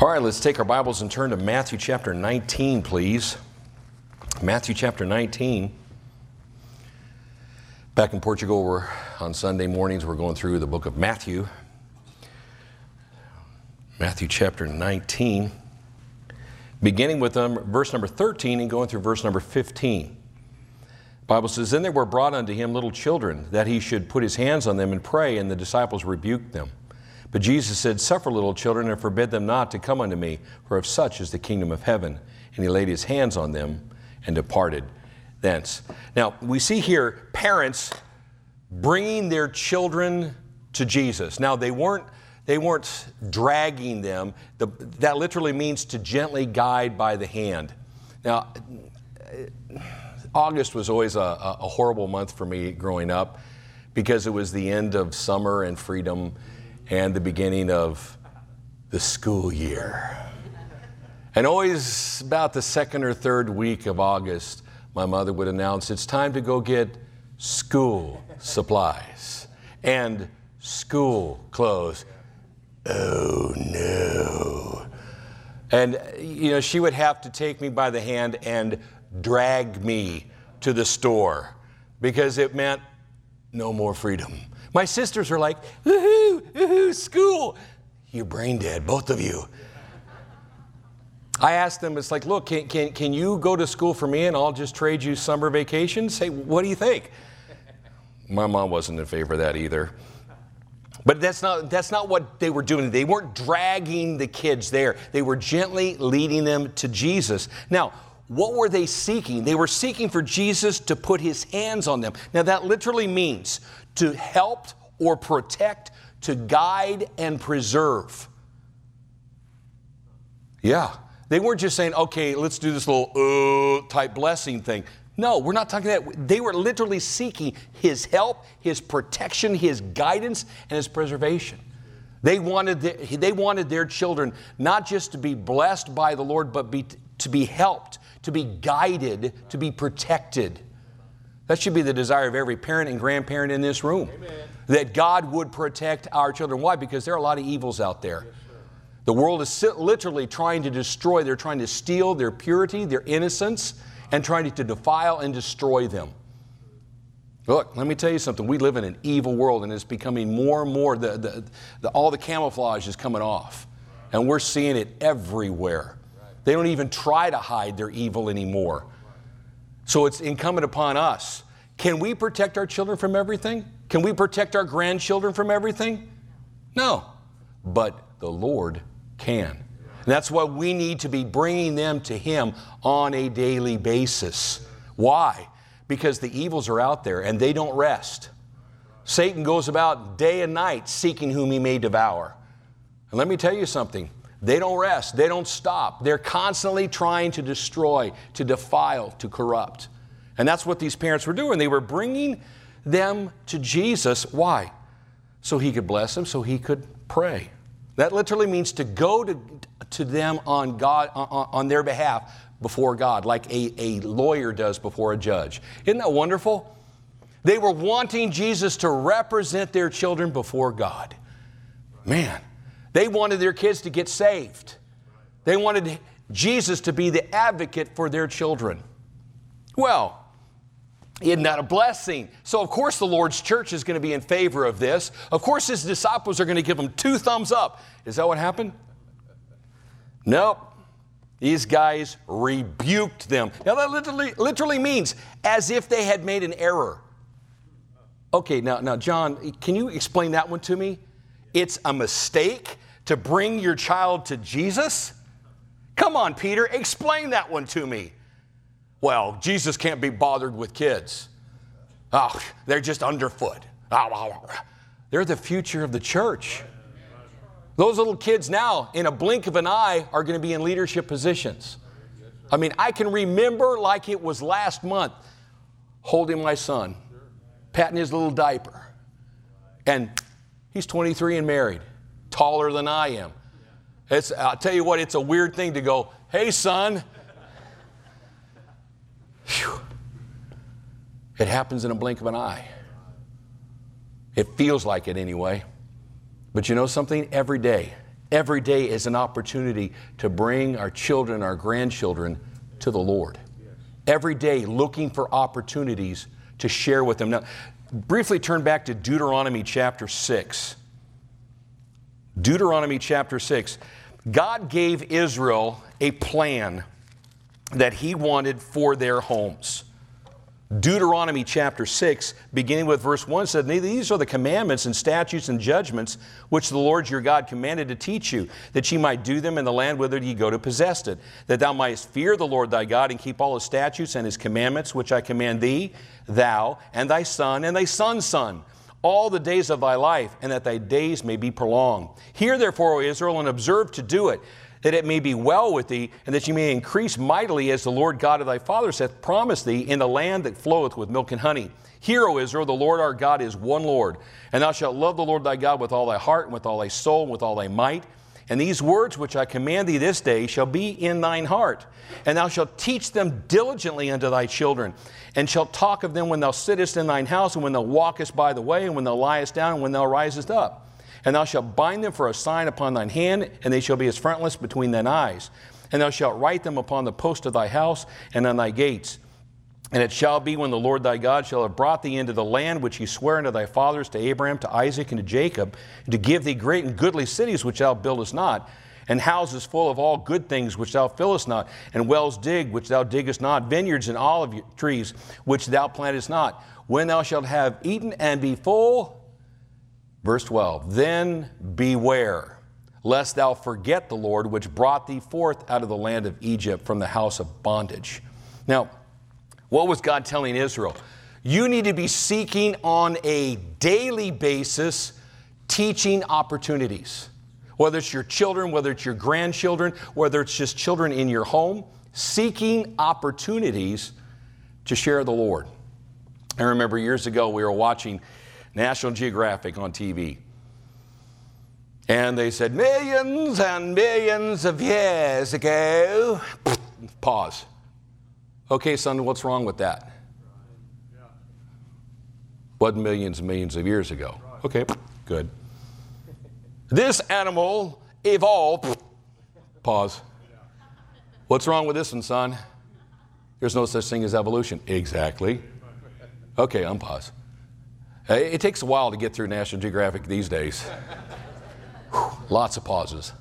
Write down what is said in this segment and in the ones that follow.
All right, let's take our Bibles and turn to Matthew chapter 19, please. Matthew chapter 19. Back in Portugal, we're on Sunday mornings, we're going through the book of Matthew. Matthew chapter 19, beginning with um, verse number 13 and going through verse number 15. Bible says, Then there were brought unto him little children, that he should put his hands on them and pray, and the disciples rebuked them. But Jesus said, Suffer little children and forbid them not to come unto me, for of such is the kingdom of heaven. And he laid his hands on them and departed thence. Now, we see here parents bringing their children to Jesus. Now, they weren't, they weren't dragging them, the, that literally means to gently guide by the hand. Now, August was always a, a horrible month for me growing up because it was the end of summer and freedom and the beginning of the school year. And always about the second or third week of August, my mother would announce it's time to go get school supplies and school clothes. Oh no. And, you know, she would have to take me by the hand and drag me to the store because it meant no more freedom. My sisters are like, woohoo, woohoo, school. You're brain dead, both of you. I asked them, it's like, look, can, can, can you go to school for me and I'll just trade you summer vacation? Say, what do you think? My mom wasn't in favor of that either. But that's not, that's not what they were doing. They weren't dragging the kids there, they were gently leading them to Jesus. Now, what were they seeking? They were seeking for Jesus to put his hands on them. Now, that literally means to help or protect, to guide and preserve. Yeah. They weren't just saying, okay, let's do this little uh type blessing thing. No, we're not talking that. They were literally seeking his help, his protection, his guidance, and his preservation. They wanted, the, they wanted their children not just to be blessed by the Lord, but be, to be helped, to be guided, to be protected. That should be the desire of every parent and grandparent in this room. Amen. That God would protect our children. Why? Because there are a lot of evils out there. Yes, the world is literally trying to destroy, they're trying to steal their purity, their innocence, and trying to defile and destroy them. Look, let me tell you something. We live in an evil world, and it's becoming more and more, the, the, the, all the camouflage is coming off. And we're seeing it everywhere. They don't even try to hide their evil anymore. So it's incumbent upon us. Can we protect our children from everything? Can we protect our grandchildren from everything? No. But the Lord can. And that's why we need to be bringing them to Him on a daily basis. Why? Because the evils are out there and they don't rest. Satan goes about day and night seeking whom he may devour. And let me tell you something they don't rest, they don't stop. They're constantly trying to destroy, to defile, to corrupt. And that's what these parents were doing. They were bringing them to Jesus. Why? So he could bless them, so he could pray. That literally means to go to, to them on, God, on, on their behalf before God, like a, a lawyer does before a judge. Isn't that wonderful? They were wanting Jesus to represent their children before God. Man, they wanted their kids to get saved. They wanted Jesus to be the advocate for their children. Well, isn't that a blessing? So, of course, the Lord's church is going to be in favor of this. Of course, his disciples are going to give him two thumbs up. Is that what happened? Nope. These guys rebuked them. Now, that literally, literally means as if they had made an error. Okay, now, now, John, can you explain that one to me? It's a mistake to bring your child to Jesus? Come on, Peter, explain that one to me. Well, Jesus can't be bothered with kids. Oh, they're just underfoot. Ah, ah, they're the future of the church. Those little kids now, in a blink of an eye, are going to be in leadership positions. I mean, I can remember like it was last month holding my son, patting his little diaper. And he's 23 and married, taller than I am. It's, I'll tell you what, it's a weird thing to go, hey, son. Whew. It happens in a blink of an eye. It feels like it anyway. But you know something? Every day, Every day is an opportunity to bring our children, our grandchildren to the Lord. Every day looking for opportunities to share with them. Now, briefly turn back to Deuteronomy chapter 6. Deuteronomy chapter 6. God gave Israel a plan that He wanted for their homes. Deuteronomy chapter 6, beginning with verse 1, said, These are the commandments and statutes and judgments which the Lord your God commanded to teach you, that ye might do them in the land whither ye go to possess it, that thou mightest fear the Lord thy God and keep all his statutes and his commandments which I command thee, thou and thy son and thy son's son, all the days of thy life, and that thy days may be prolonged. Hear therefore, O Israel, and observe to do it that it may be well with thee, and that ye may increase mightily as the Lord God of thy fathers hath promised thee in the land that floweth with milk and honey. Hear, O Israel, the Lord our God is one Lord, and thou shalt love the Lord thy God with all thy heart, and with all thy soul, and with all thy might. And these words which I command thee this day shall be in thine heart, and thou shalt teach them diligently unto thy children, and shalt talk of them when thou sittest in thine house, and when thou walkest by the way, and when thou liest down, and when thou risest up and thou shalt bind them for a sign upon thine hand, and they shall be as frontlets between thine eyes. And thou shalt write them upon the post of thy house and on thy gates. And it shall be when the Lord thy God shall have brought thee into the land which he sware unto thy fathers, to Abraham, to Isaac, and to Jacob, to give thee great and goodly cities which thou buildest not, and houses full of all good things which thou fillest not, and wells dig which thou diggest not, vineyards and olive trees which thou plantest not. When thou shalt have eaten and be full, Verse 12 Then beware, lest thou forget the Lord which brought thee forth out of the land of Egypt from the house of bondage. Now, what was God telling Israel? You need to be seeking on a daily basis teaching opportunities. Whether it's your children, whether it's your grandchildren, whether it's just children in your home, seeking opportunities to share the Lord. I remember years ago we were watching National Geographic on TV. And they said, millions and millions of years ago. Pause. Okay, son, what's wrong with that? What millions and millions of years ago? Okay, good. This animal evolved. Pause. What's wrong with this one, son? There's no such thing as evolution. Exactly. Okay, unpause. Uh, it takes a while to get through National Geographic these days. Lots of pauses.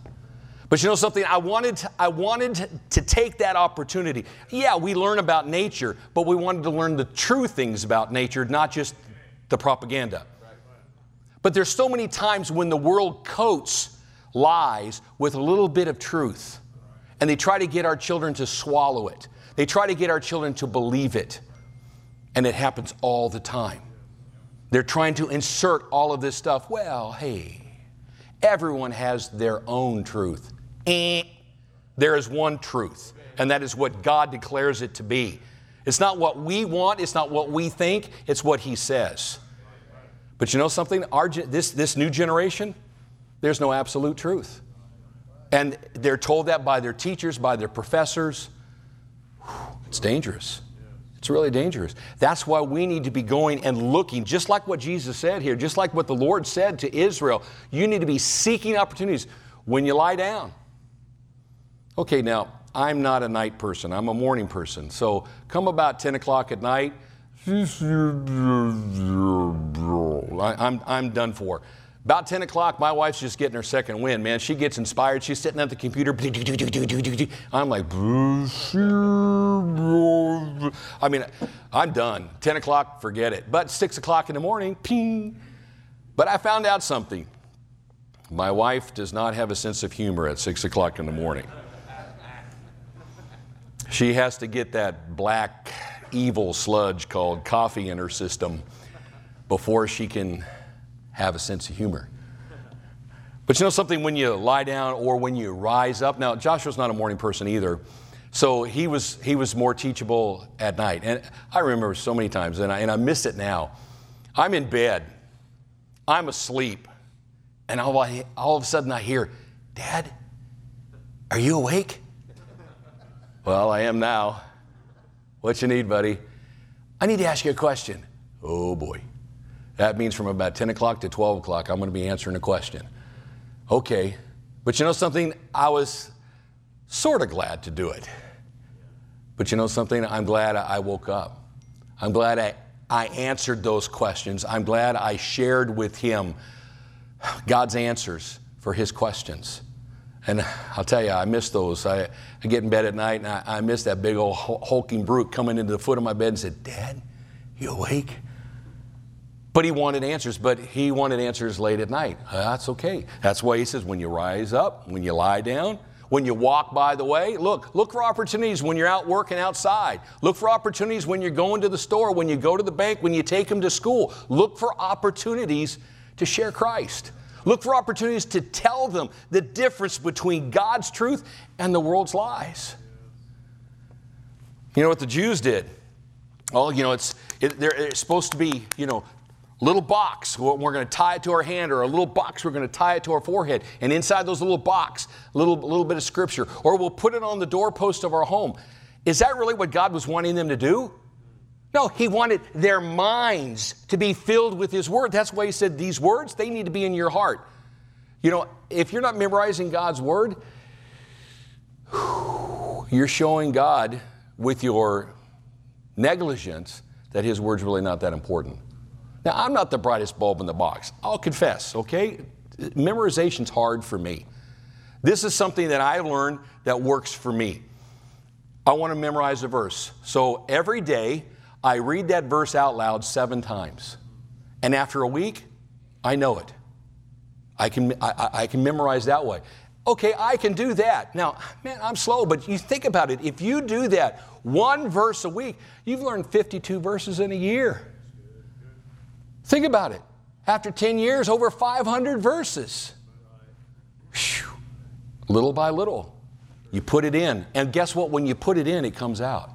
But you know something? I wanted, to, I wanted to take that opportunity. Yeah, we learn about nature, but we wanted to learn the true things about nature, not just the propaganda. But there's so many times when the world coats lies with a little bit of truth, and they try to get our children to swallow it. They try to get our children to believe it, and it happens all the time. They're trying to insert all of this stuff. Well, hey, everyone has their own truth. There is one truth, and that is what God declares it to be. It's not what we want, it's not what we think, it's what He says. But you know something? Our, this, this new generation, there's no absolute truth. And they're told that by their teachers, by their professors. It's dangerous. It's really dangerous. That's why we need to be going and looking, just like what Jesus said here, just like what the Lord said to Israel. You need to be seeking opportunities when you lie down. Okay, now, I'm not a night person, I'm a morning person. So come about 10 o'clock at night, I'm, I'm done for. About 10 o'clock, my wife's just getting her second wind, man. She gets inspired. She's sitting at the computer. I'm like, I mean, I'm done. 10 o'clock, forget it. But 6 o'clock in the morning, ping. But I found out something. My wife does not have a sense of humor at 6 o'clock in the morning. She has to get that black, evil sludge called coffee in her system before she can have a sense of humor. But you know something, when you lie down or when you rise up, now Joshua's not a morning person either, so he was, he was more teachable at night. And I remember so many times, and I, and I miss it now. I'm in bed, I'm asleep, and all, all of a sudden I hear, Dad, are you awake? Well, I am now. What you need, buddy? I need to ask you a question. Oh boy. That means from about 10 o'clock to 12 o'clock, I'm going to be answering a question. Okay, But you know something? I was sort of glad to do it. But you know something? I'm glad I woke up. I'm glad I, I answered those questions. I'm glad I shared with him God's answers for his questions. And I'll tell you, I miss those. I, I get in bed at night and I, I miss that big old hulking brute coming into the foot of my bed and said, Dad, you awake? But he wanted answers, but he wanted answers late at night. Uh, that's okay. That's why he says, when you rise up, when you lie down, when you walk by the way, look, look for opportunities when you're out working outside. Look for opportunities when you're going to the store, when you go to the bank, when you take them to school. Look for opportunities to share Christ. Look for opportunities to tell them the difference between God's truth and the world's lies. You know what the Jews did? Oh, you know, it's, it, it's supposed to be, you know, little box we're going to tie it to our hand or a little box we're going to tie it to our forehead and inside those little box a little, little bit of scripture or we'll put it on the doorpost of our home is that really what god was wanting them to do no, he wanted their minds to be filled with his word. That's why he said these words, they need to be in your heart. You know, if you're not memorizing God's word, you're showing God with your negligence that his word's really not that important. Now, I'm not the brightest bulb in the box. I'll confess, okay? Memorization's hard for me. This is something that I learned that works for me. I want to memorize a verse. So every day, I read that verse out loud seven times. And after a week, I know it. I can, I, I, can memorize that way. Okay, I can do that. Now, man, I'm slow, but you think about it. If you do that one verse a week, you've learned 52 verses in a year. Think about it. After 10 years, over 500 verses. Whew. Little by little, you put it in. And guess what? When you put it in, it comes out.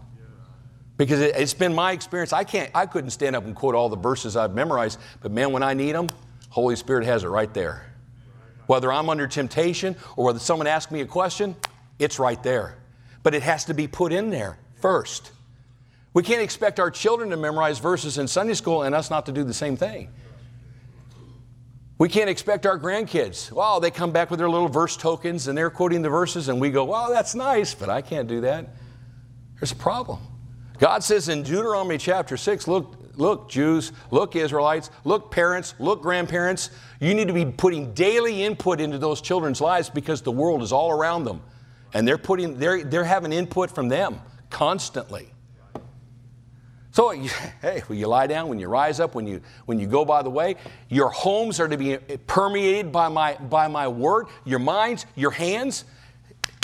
Because it, has been my experience. I can't, I couldn't stand up and quote all the verses I've memorized, but man, when I need them, Holy Spirit has it right there. Whether I'm under temptation or whether someone asks me a question, it's right there. But it has to be put in there first. We can't expect our children to memorize verses in Sunday school and us not to do the same thing. We can't expect our grandkids, wow, they come back with their little verse tokens and they're quoting the verses, and we go, wow, that's nice, but I can't do that. There's a problem. God says in Deuteronomy chapter 6, look, look, Jews, look, Israelites, look, parents, look, grandparents, you need to be putting daily input into those children's lives because the world is all around them. And they're putting, they're, they're having input from them constantly. So, hey, when you lie down, when you rise up, when you, when you go by the way, your homes are to be permeated by my, by my word, your minds, your hands.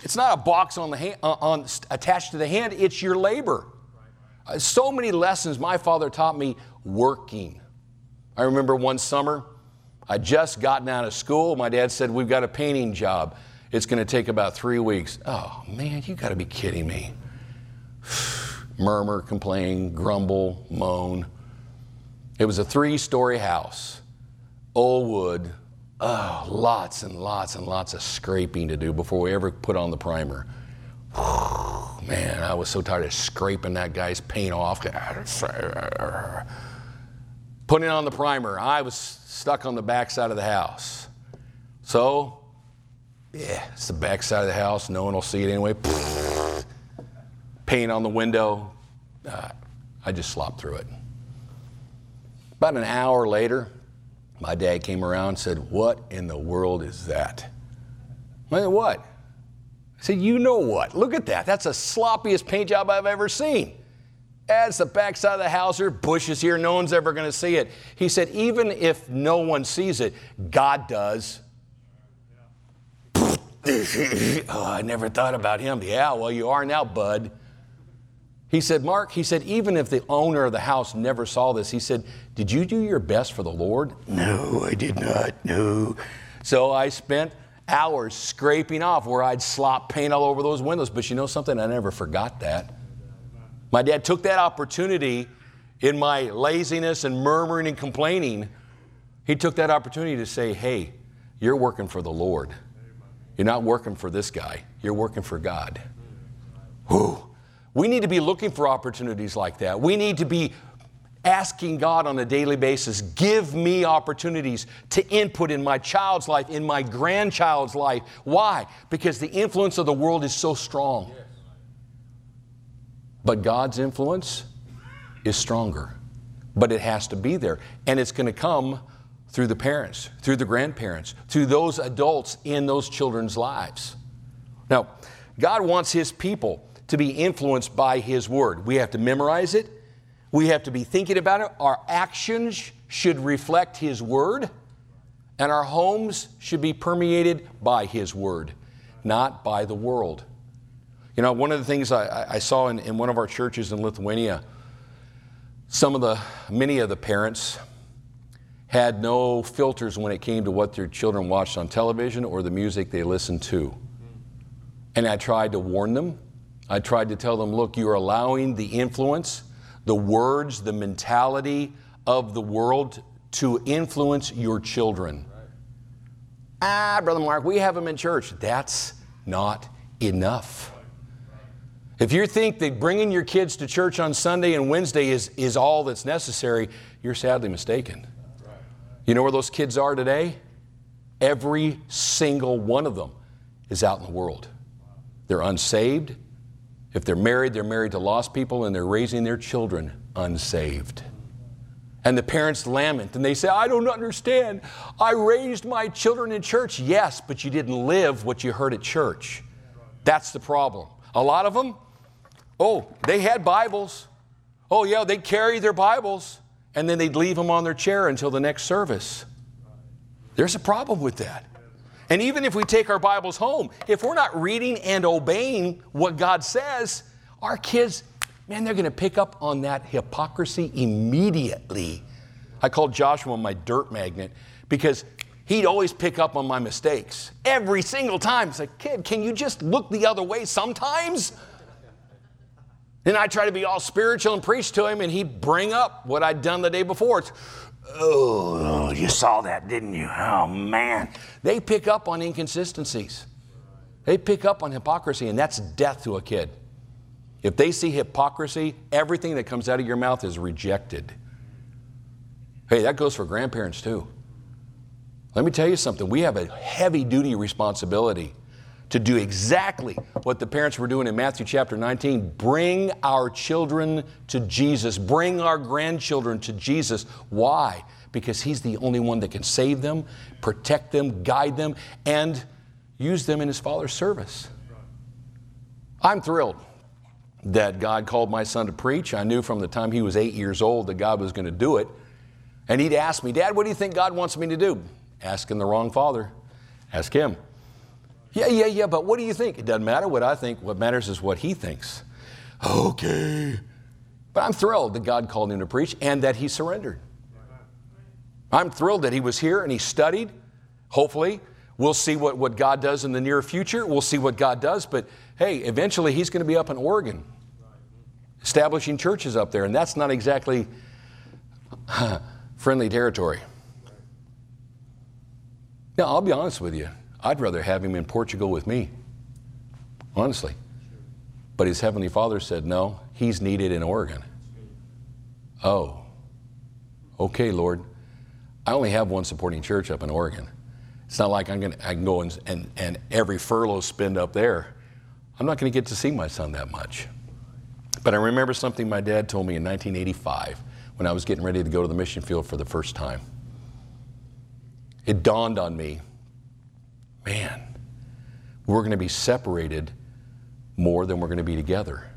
It's not a box on the hand, uh, on, attached to the hand, it's your labor. So many lessons my father taught me working. I remember one summer, I just gotten out of school. My dad said, We've got a painting job. It's going to take about three weeks. Oh, man, you got to be kidding me. Murmur, complain, grumble, moan. It was a three story house, old wood, oh, lots and lots and lots of scraping to do before we ever put on the primer. Man, I was so tired of scraping that guy's paint off. Putting on the primer, I was stuck on the back side of the house. So, yeah, it's the back side of the house. No one will see it anyway. Paint on the window. Uh, I just slopped through it. About an hour later, my dad came around and said, What in the world is that? I said, What? I said, You know what? Look at that. That's the sloppiest paint job I've ever seen. That's the backside of the house. Bush is here. No one's ever going to see it. He said, Even if no one sees it, God does. Yeah. oh, I never thought about him. Yeah, well, you are now, bud. He said, Mark, he said, even if the owner of the house never saw this, he said, Did you do your best for the Lord? No, I did not. No. So I spent hours scraping off where I'd slop paint all over those windows. But you know something? I never forgot that. My dad took that opportunity in my laziness and murmuring and complaining. He took that opportunity to say, hey, you're working for the Lord. You're not working for this guy, you're working for God. Whew. We need to be looking for opportunities like that. We need to be asking God on a daily basis, give me opportunities to input in my child's life, in my grandchild's life. Why? Because the influence of the world is so strong. But God's influence is stronger. But it has to be there. And it's going to come through the parents, through the grandparents, through those adults in those children's lives. Now, God wants His people to be influenced by His Word. We have to memorize it, we have to be thinking about it. Our actions should reflect His Word, and our homes should be permeated by His Word, not by the world. You know, one of the things I, I saw in, in one of our churches in Lithuania, some of the, many of the parents had no filters when it came to what their children watched on television or the music they listened to. And I tried to warn them. I tried to tell them, look, you're allowing the influence, the words, the mentality of the world to influence your children. Ah, Brother Mark, we have them in church. That's not enough. If you think that bringing your kids to church on Sunday and Wednesday is, is all that's necessary, you're sadly mistaken. You know where those kids are today? Every single one of them is out in the world. They're unsaved. If they're married, they're married to lost people and they're raising their children unsaved. And the parents lament and they say, I don't understand. I raised my children in church. Yes, but you didn't live what you heard at church. That's the problem. A lot of them, oh, they had Bibles. Oh, yeah, they carried their Bibles and then they'd leave them on their chair until the next service. There's a problem with that. And even if we take our Bibles home, if we're not reading and obeying what God says, our kids, man, they're going to pick up on that hypocrisy immediately. I called Joshua my dirt magnet because he'd always pick up on my mistakes every single time. It's like, kid, can you just look the other way sometimes? Then I try to be all spiritual and preach to him, and he'd bring up what I'd done the day before. It's, oh, you saw that, didn't you? Oh, man. They pick up on inconsistencies. They pick up on hypocrisy, and that's death to a kid. If they see hypocrisy, everything that comes out of your mouth is rejected. Hey, that goes for grandparents too. Let me tell you something. We have a heavy duty responsibility to do exactly what the parents were doing in Matthew chapter 19 bring our children to Jesus, bring our grandchildren to Jesus. Why? Because He's the only one that can save them, protect them, guide them, and use them in His Father's service. I'm thrilled that God called my son to preach. I knew from the time he was eight years old that God was going to do it. And he'd ask me, Dad, what do you think God wants me to do? Asking the wrong father. Ask him. Yeah, yeah, yeah, but what do you think? It doesn't matter what I think. What matters is what he thinks. Okay. But I'm thrilled that God called him to preach and that he surrendered. I'm thrilled that he was here and he studied. Hopefully, we'll see what, what God does in the near future. We'll see what God does. But hey, eventually he's going to be up in Oregon, establishing churches up there. And that's not exactly friendly territory. Now, I'll be honest with you. I'd rather have him in Portugal with me, honestly. But his Heavenly Father said, no, he's needed in Oregon. Oh, okay, Lord. I only have one supporting church up in Oregon. It's not like I'm gonna, I can go and, and, and every furlough spend up there. I'm not going to get to see my son that much. But I remember something my dad told me in 1985 when I was getting ready to go to the mission field for the first time. It dawned on me man, we're going to be separated more than we're going to be together.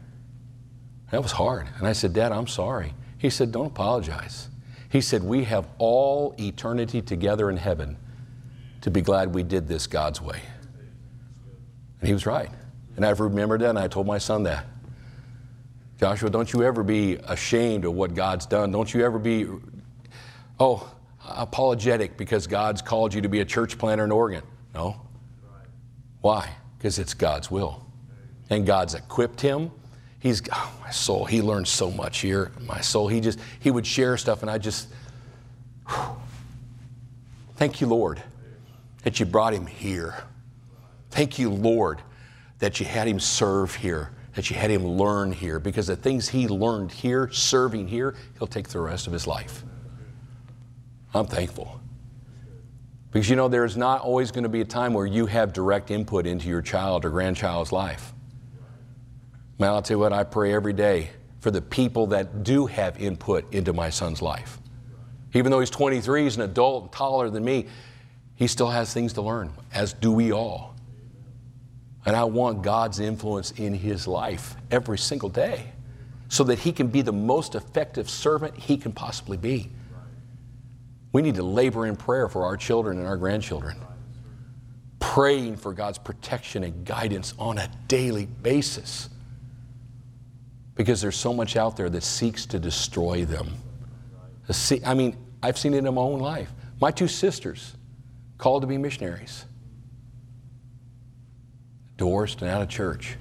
That was hard. And I said, Dad, I'm sorry. He said, Don't apologize. He said, We have all eternity together in heaven to be glad we did this God's way. And he was right. And I've remembered that, and I told my son that. Joshua, don't you ever be ashamed of what God's done. Don't you ever be, oh, apologetic because God's called you to be a church planter in Oregon. No. Why? Because it's God's will. And God's equipped him. He's, oh, my soul, he learned so much here. My soul, he just, he would share stuff, and I just, whew. thank you, Lord, that you brought him here. Thank you, Lord, that you had him serve here that you had him learn here because the things he learned here, serving here, he'll take the rest of his life. I'm thankful. Because you know, there's not always going to be a time where you have direct input into your child or grandchild's life. Man, I'll tell you what, I pray every day for the people that do have input into my son's life. Even though he's 23, he's an adult and taller than me, he still has things to learn, as do we all. And I want God's influence in his life every single day so that he can be the most effective servant he can possibly be. We need to labor in prayer for our children and our grandchildren, praying for God's protection and guidance on a daily basis because there's so much out there that seeks to destroy them. I mean, I've seen it in my own life. My two sisters called to be missionaries, divorced and out of church.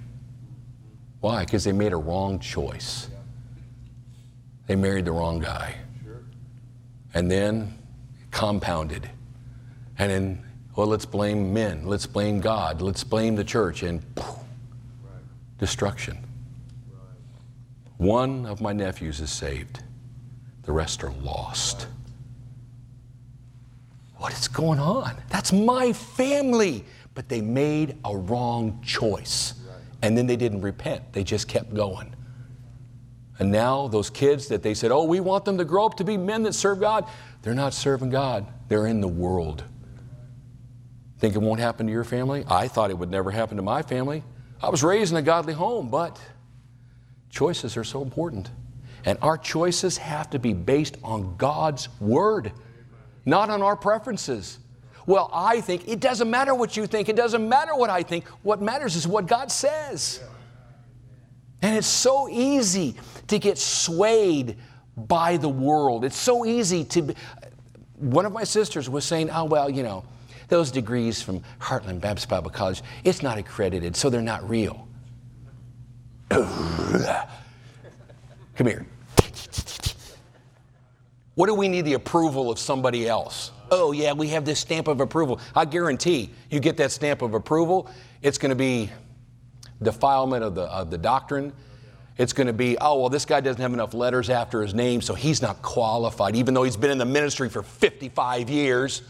Why? Because they made a wrong choice. They married the wrong guy. And then compounded. And then, well, let's blame men. Let's blame God. Let's blame the church. And poof, destruction. One of my nephews is saved, the rest are lost. What is going on? That's my family. But they made a wrong choice. And then they didn't repent, they just kept going. And now, those kids that they said, oh, we want them to grow up to be men that serve God, they're not serving God, they're in the world. Think it won't happen to your family? I thought it would never happen to my family. I was raised in a godly home, but choices are so important. And our choices have to be based on God's Word, not on our preferences. Well, I think it doesn't matter what you think, it doesn't matter what I think. What matters is what God says. And it's so easy to get swayed by the world. It's so easy to. One of my sisters was saying, oh, well, you know, those degrees from Heartland Baptist Bible College, it's not accredited, so they're not real. Come here. What do we need the approval of somebody else? Oh, yeah, we have this stamp of approval. I guarantee you get that stamp of approval, it's going to be defilement of the, of the doctrine. It's going to be, oh, well, this guy doesn't have enough letters after his name, so he's not qualified, even though he's been in the ministry for 55 years.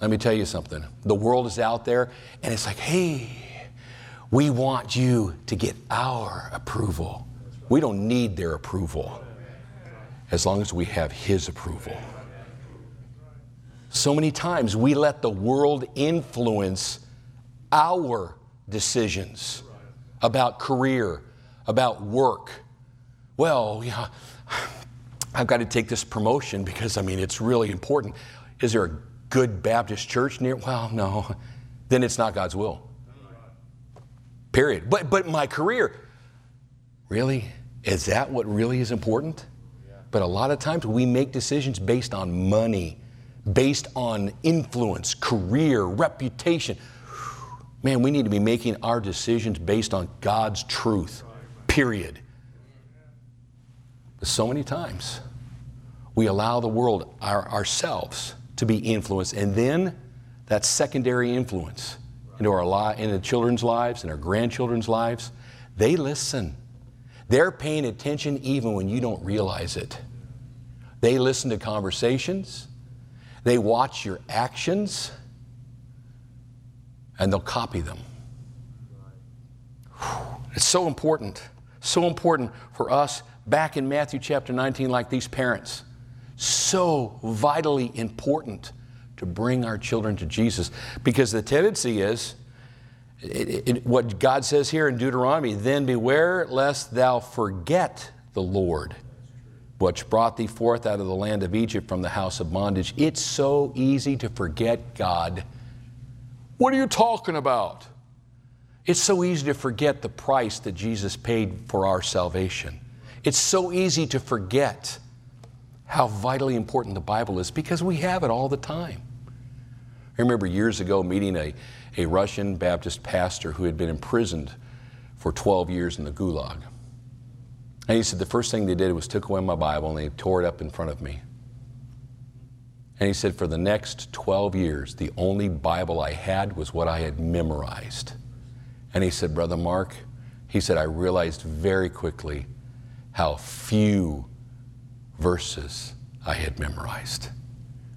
Let me tell you something. The world is out there, and it's like, hey, we want you to get our approval. We don't need their approval as long as we have His approval. So many times we let the world influence our decisions about career, about work. Well, yeah, I've got to take this promotion because, I mean, it's really important. Is there a good Baptist church near? Well, no. Then it's not God's will. Period. But, but my career, really? Is that what really is important? But a lot of times we make decisions based on money, based on influence, career, reputation. Man, we need to be making our decisions based on God's truth, period. But so many times we allow the world, our, ourselves, to be influenced, and then that secondary influence into our li- into children's lives and our grandchildren's lives, they listen. They're paying attention even when you don't realize it. They listen to conversations, they watch your actions, and they'll copy them. It's so important, so important for us back in Matthew chapter 19, like these parents. So vitally important to bring our children to Jesus because the tendency is it, it, what God says here in Deuteronomy then beware lest thou forget the Lord, which brought thee forth out of the land of Egypt from the house of bondage. It's so easy to forget God what are you talking about? It's so easy to forget the price that Jesus paid for our salvation. It's so easy to forget how vitally important the Bible is because we have it all the time. I remember years ago meeting a, a Russian Baptist pastor who had been imprisoned for 12 years in the Gulag. And he said the first thing they did was took away my Bible and they tore it up in front of me. And he said, For the next 12 years, the only Bible I had was what I had memorized. And he said, Brother Mark, He said, I realized very quickly how few verses I had memorized.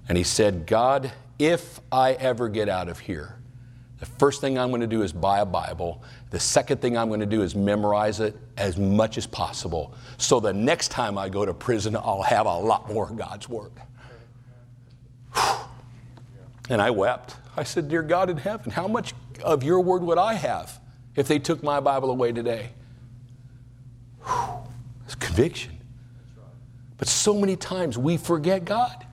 And he said, God, if I ever get out of here, the first thing I'm going to do is buy a Bible. The second thing I'm going to do is memorize it as much as possible. So the next time I go to prison, I'll have a lot more of God's Word. And I wept. I said, Dear God in heaven, how much of your Word would I have if they took my Bible away today? It's conviction. But so many times we forget God.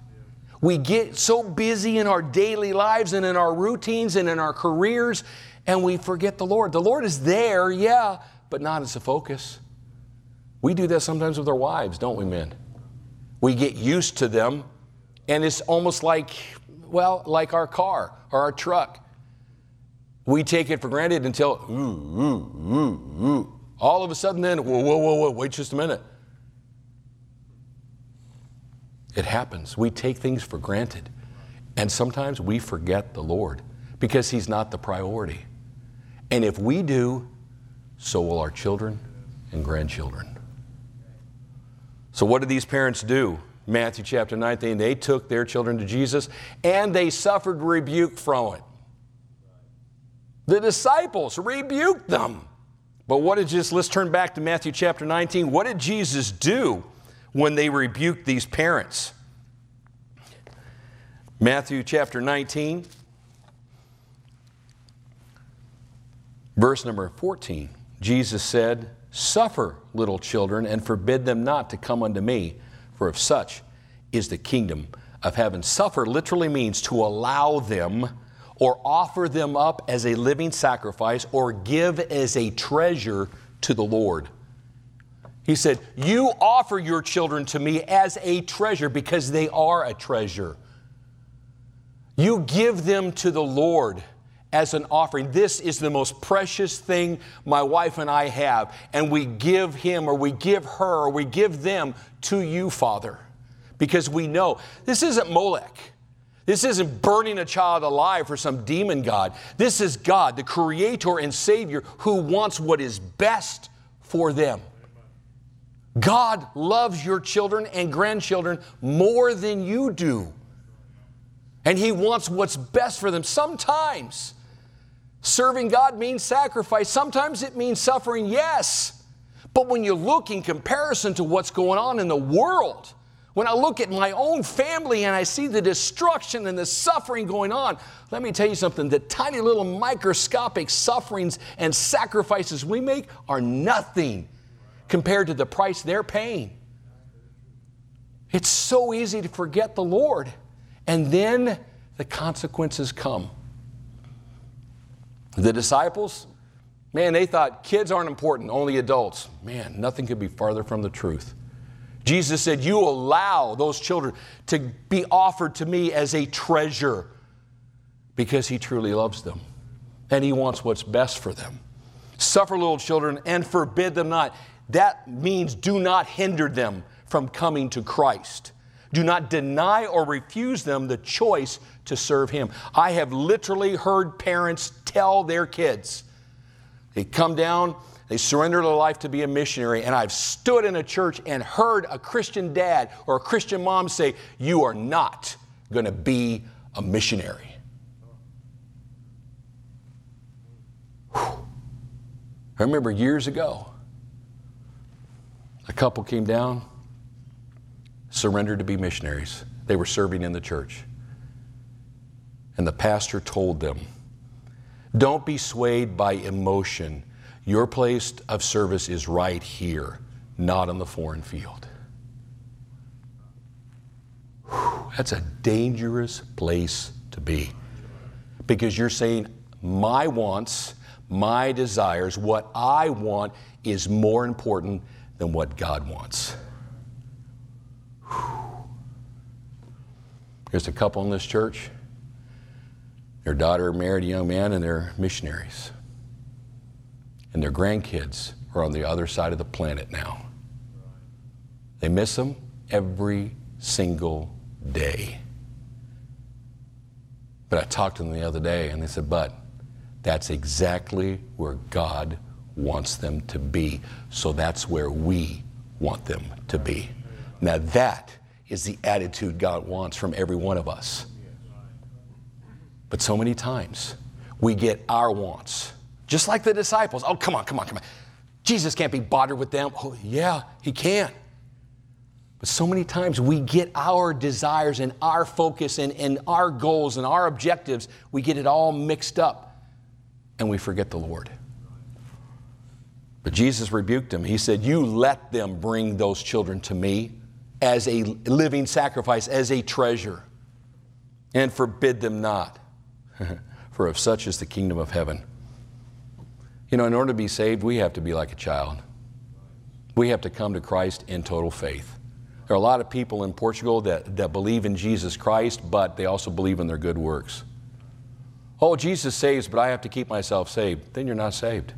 We get so busy in our daily lives and in our routines and in our careers, and we forget the Lord. The Lord is there, yeah, but not as a focus. We do that sometimes with our wives, don't we, men? We get used to them, and it's almost like, well, like our car or our truck. We take it for granted until, ooh, ooh, ooh, ooh. All of a sudden, then, whoa, whoa, whoa, whoa, wait just a minute. It happens. We take things for granted. And sometimes we forget the Lord because He's not the priority. And if we do, so will our children and grandchildren. So, what did these parents do? Matthew chapter 19, they took their children to Jesus and they suffered rebuke from it. The disciples rebuked them. But what did Jesus, let's turn back to Matthew chapter 19. What did Jesus do when they rebuked these parents? Matthew chapter 19, verse number 14. Jesus said, Suffer little children and forbid them not to come unto me, for of such is the kingdom of heaven. Suffer literally means to allow them or offer them up as a living sacrifice or give as a treasure to the Lord. He said, You offer your children to me as a treasure because they are a treasure. You give them to the Lord as an offering. This is the most precious thing my wife and I have. And we give him or we give her or we give them to you, Father, because we know this isn't Molech. This isn't burning a child alive for some demon God. This is God, the creator and savior, who wants what is best for them. God loves your children and grandchildren more than you do. And He wants what's best for them. Sometimes serving God means sacrifice, sometimes it means suffering, yes. But when you look in comparison to what's going on in the world, when I look at my own family and I see the destruction and the suffering going on, let me tell you something the tiny little microscopic sufferings and sacrifices we make are nothing compared to the price they're paying. It's so easy to forget the Lord, and then the consequences come. The disciples, man, they thought kids aren't important, only adults. Man, nothing could be farther from the truth. Jesus said, You allow those children to be offered to me as a treasure because He truly loves them and He wants what's best for them. Suffer little children and forbid them not. That means do not hinder them from coming to Christ. Do not deny or refuse them the choice to serve Him. I have literally heard parents tell their kids, they come down, they surrender their life to be a missionary. And I've stood in a church and heard a Christian dad or a Christian mom say, You are not going to be a missionary. I remember years ago, a couple came down, surrendered to be missionaries. They were serving in the church. And the pastor told them, Don't be swayed by emotion your place of service is right here, not on the foreign field. Whew, that's a dangerous place to be because you're saying, my wants, my desires, what I want is more important than what God wants. Whew. There's a couple in this church. Their daughter married a young man, and they're missionaries and their grandkids are on the other side of the planet now. They miss them every single day. But I talked to them the other day and they said, But that's exactly where God wants them to be. So that's where we want them to be. Now, that is the attitude God wants from every one of us. But so many times we get our wants, just like the disciples. Oh, come on, come on, come on. Jesus can't be bothered with them. Oh, yeah, he can. But so many times we get our desires and our focus and, and our goals and our objectives, we get it all mixed up and we forget the Lord. But Jesus rebuked him. He said, You let them bring those children to me as a living sacrifice, as a treasure, and forbid them not. For of such is the kingdom of heaven. You know, in order to be saved, we have to be like a child. We have to come to Christ in total faith. There are a lot of people in Portugal that, that believe in Jesus Christ, but they also believe in their good works. Oh, Jesus saves, but I have to keep myself saved. Then you're not saved.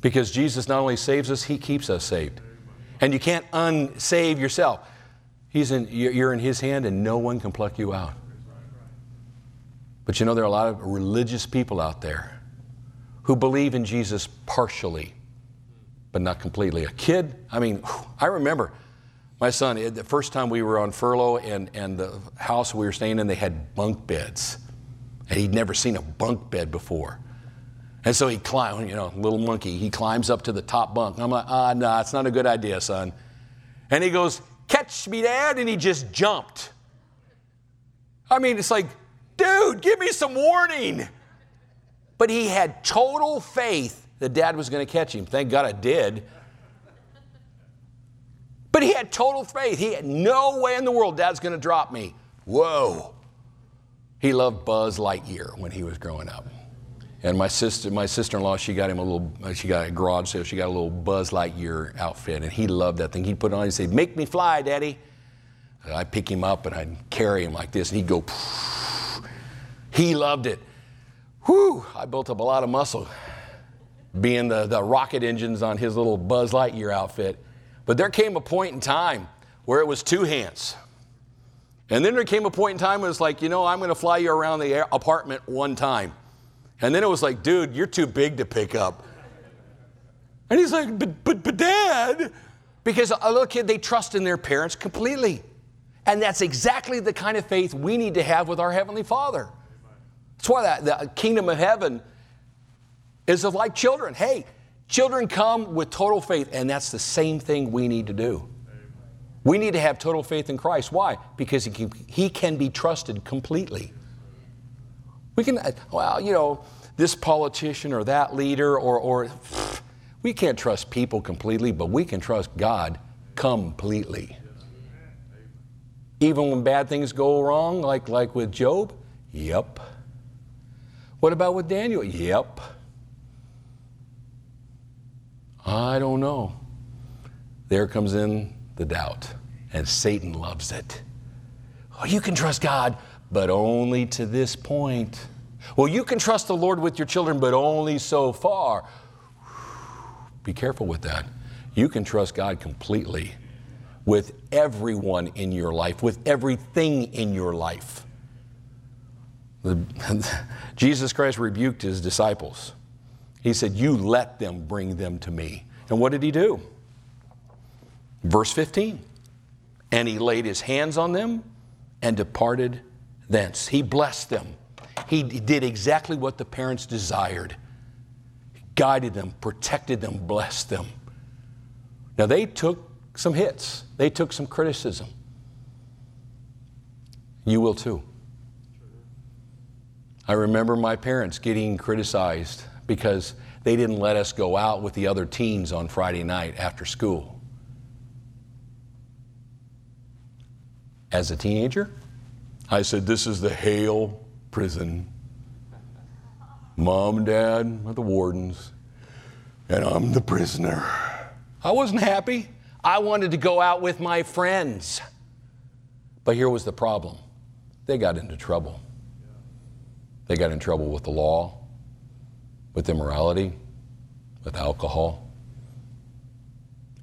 Because Jesus not only saves us, He keeps us saved. And you can't unsave yourself. He's in, you're in His hand, and no one can pluck you out. But you know, there are a lot of religious people out there who believe in Jesus partially, but not completely. A kid, I mean, I remember my son, the first time we were on furlough and, and the house we were staying in, they had bunk beds. And he'd never seen a bunk bed before. And so he climbed, you know, little monkey, he climbs up to the top bunk. I'm like, ah, no, it's not a good idea, son. And he goes, catch me, dad. And he just jumped. I mean, it's like, dude, give me some warning. But he had total faith that dad was going to catch him. Thank God I did. But he had total faith. He had no way in the world dad's going to drop me. Whoa. He loved Buzz Lightyear when he was growing up. And my sister, my sister-in-law, she got him a little, she got a garage sale, she got a little Buzz Lightyear outfit, and he loved that thing. He'd put it on, he'd say, make me fly, daddy. I'd pick him up and I'd carry him like this, and he'd go, he loved it. Whew, I built up a lot of muscle being the, the rocket engines on his little Buzz Lightyear outfit. But there came a point in time where it was two hands. And then there came a point in time where it was like, you know, I'm going to fly you around the apartment one time. And then it was like, dude, you're too big to pick up. And he's like, but, but, but dad. Because a little kid, they trust in their parents completely. And that's exactly the kind of faith we need to have with our Heavenly Father. That's why that, the kingdom of heaven is of like children. Hey, children come with total faith, and that's the same thing we need to do. We need to have total faith in Christ. Why? Because he can, he can be trusted completely. We can, well, you know, this politician or that leader, or, or we can't trust people completely, but we can trust God completely. Even when bad things go wrong, like, like with Job, yep. What about with Daniel? Yep. I don't know. There comes in the doubt, and Satan loves it. Oh, you can trust God, but only to this point. Well, you can trust the Lord with your children, but only so far. Be careful with that. You can trust God completely with everyone in your life, with everything in your life. Jesus Christ rebuked his disciples. He said, You let them bring them to me. And what did he do? Verse 15. And he laid his hands on them and departed thence. He blessed them. He did exactly what the parents desired. Guided them, protected them, blessed them. Now they took some hits, they took some criticism. You will too. I remember my parents getting criticized because they didn't let us go out with the other teens on Friday night after school. As a teenager, I said, This is the Hale prison. Mom and dad are the wardens, and I'm the prisoner. I wasn't happy. I wanted to go out with my friends. But here was the problem they got into trouble. They got in trouble with the law, with immorality, with alcohol.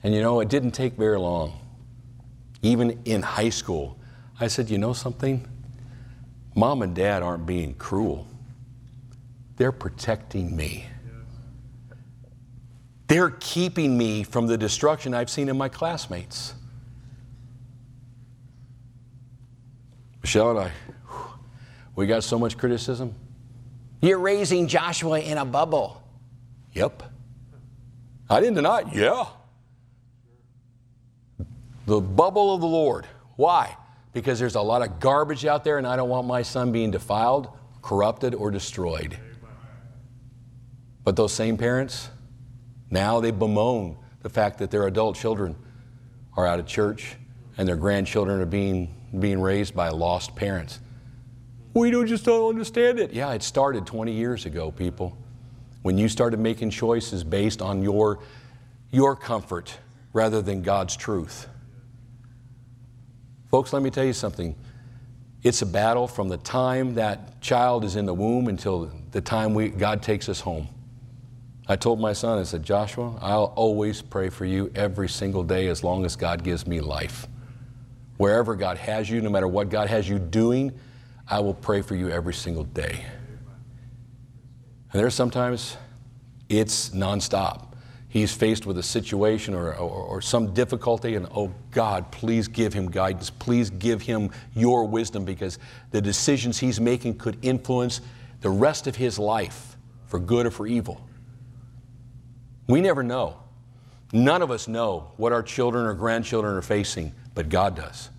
And you know, it didn't take very long. Even in high school, I said, you know something? Mom and dad aren't being cruel, they're protecting me. They're keeping me from the destruction I've seen in my classmates. Michelle and I, we got so much criticism. You're raising Joshua in a bubble. Yep. I didn't deny it. Yeah. The bubble of the Lord. Why? Because there's a lot of garbage out there, and I don't want my son being defiled, corrupted, or destroyed. But those same parents, now they bemoan the fact that their adult children are out of church and their grandchildren are being, being raised by lost parents. We don't just don't understand it. Yeah, it started 20 years ago, people. When you started making choices based on your, your comfort rather than God's truth. Folks, let me tell you something. It's a battle from the time that child is in the womb until the time we, God takes us home. I told my son, I said, Joshua, I'll always pray for you every single day as long as God gives me life. Wherever God has you, no matter what God has you doing, I will pray for you every single day. And there's sometimes it's nonstop. He's faced with a situation or, or, or, some difficulty, and oh God, please give him guidance. Please give him your wisdom because the decisions he's making could influence the rest of his life for good or for evil. We never know. None of us know what our children or grandchildren are facing, but God does.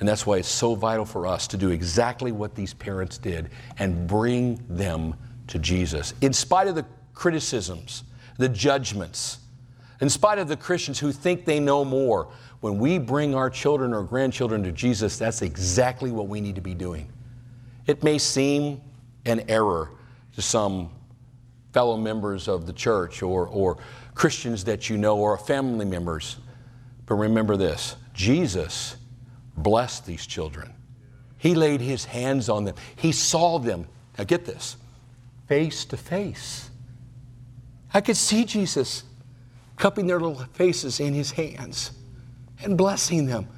And that's why it's so vital for us to do exactly what these parents did and bring them to Jesus. In spite of the criticisms, the judgments, in spite of the Christians who think they know more, when we bring our children or grandchildren to Jesus, that's exactly what we need to be doing. It may seem an error to some fellow members of the church or, or Christians that you know or family members, but remember this Jesus blessed these children. He laid his hands on them. He saw them. Now get this face to face. I could see Jesus cupping their little faces in his hands and blessing them.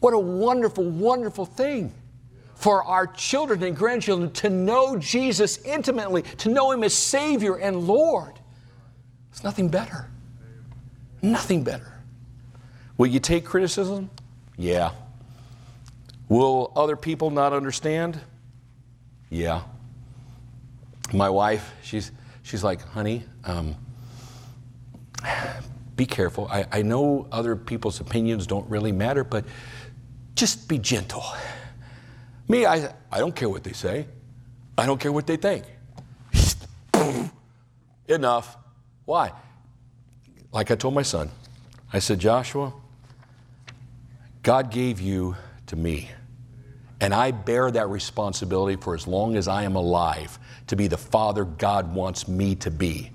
What a wonderful, wonderful thing for our children and grandchildren to know Jesus intimately, to know him as Savior and Lord. It's nothing better. Nothing better. Will you take criticism? Yeah. Will other people not understand? Yeah. My wife, she's, she's like, honey, um, be careful. I, I know other people's opinions don't really matter, but just be gentle. Me, I, I don't care what they say. I don't care what they think. Enough. Why? Like I told my son, I said, Joshua, God gave you to me. And I bear that responsibility for as long as I am alive to be the father God wants me to be.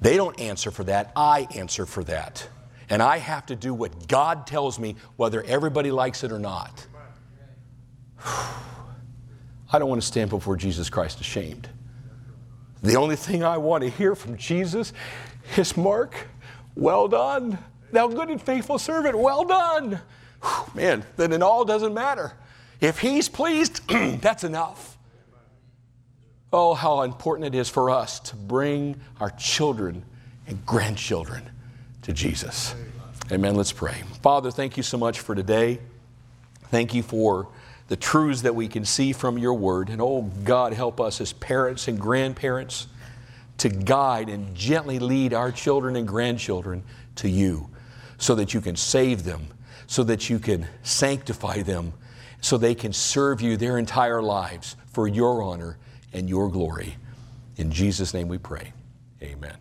They don't answer for that, I answer for that. And I have to do what God tells me, whether everybody likes it or not. I don't want to stand before Jesus Christ ashamed. The only thing I want to hear from Jesus is Mark, well done, thou good and faithful servant, well done man, then it all doesn't matter. If he's pleased, that's enough. Oh, how important it is for us to bring our children and grandchildren to Jesus. Amen. Let's pray. Father, thank you so much for today. Thank you for the truths that we can see from your word. And oh, God, help us as parents and grandparents to guide and gently lead our children and grandchildren to you so that you can save them so that you can sanctify them, so they can serve you their entire lives for your honor and your glory. In Jesus' name we pray. Amen.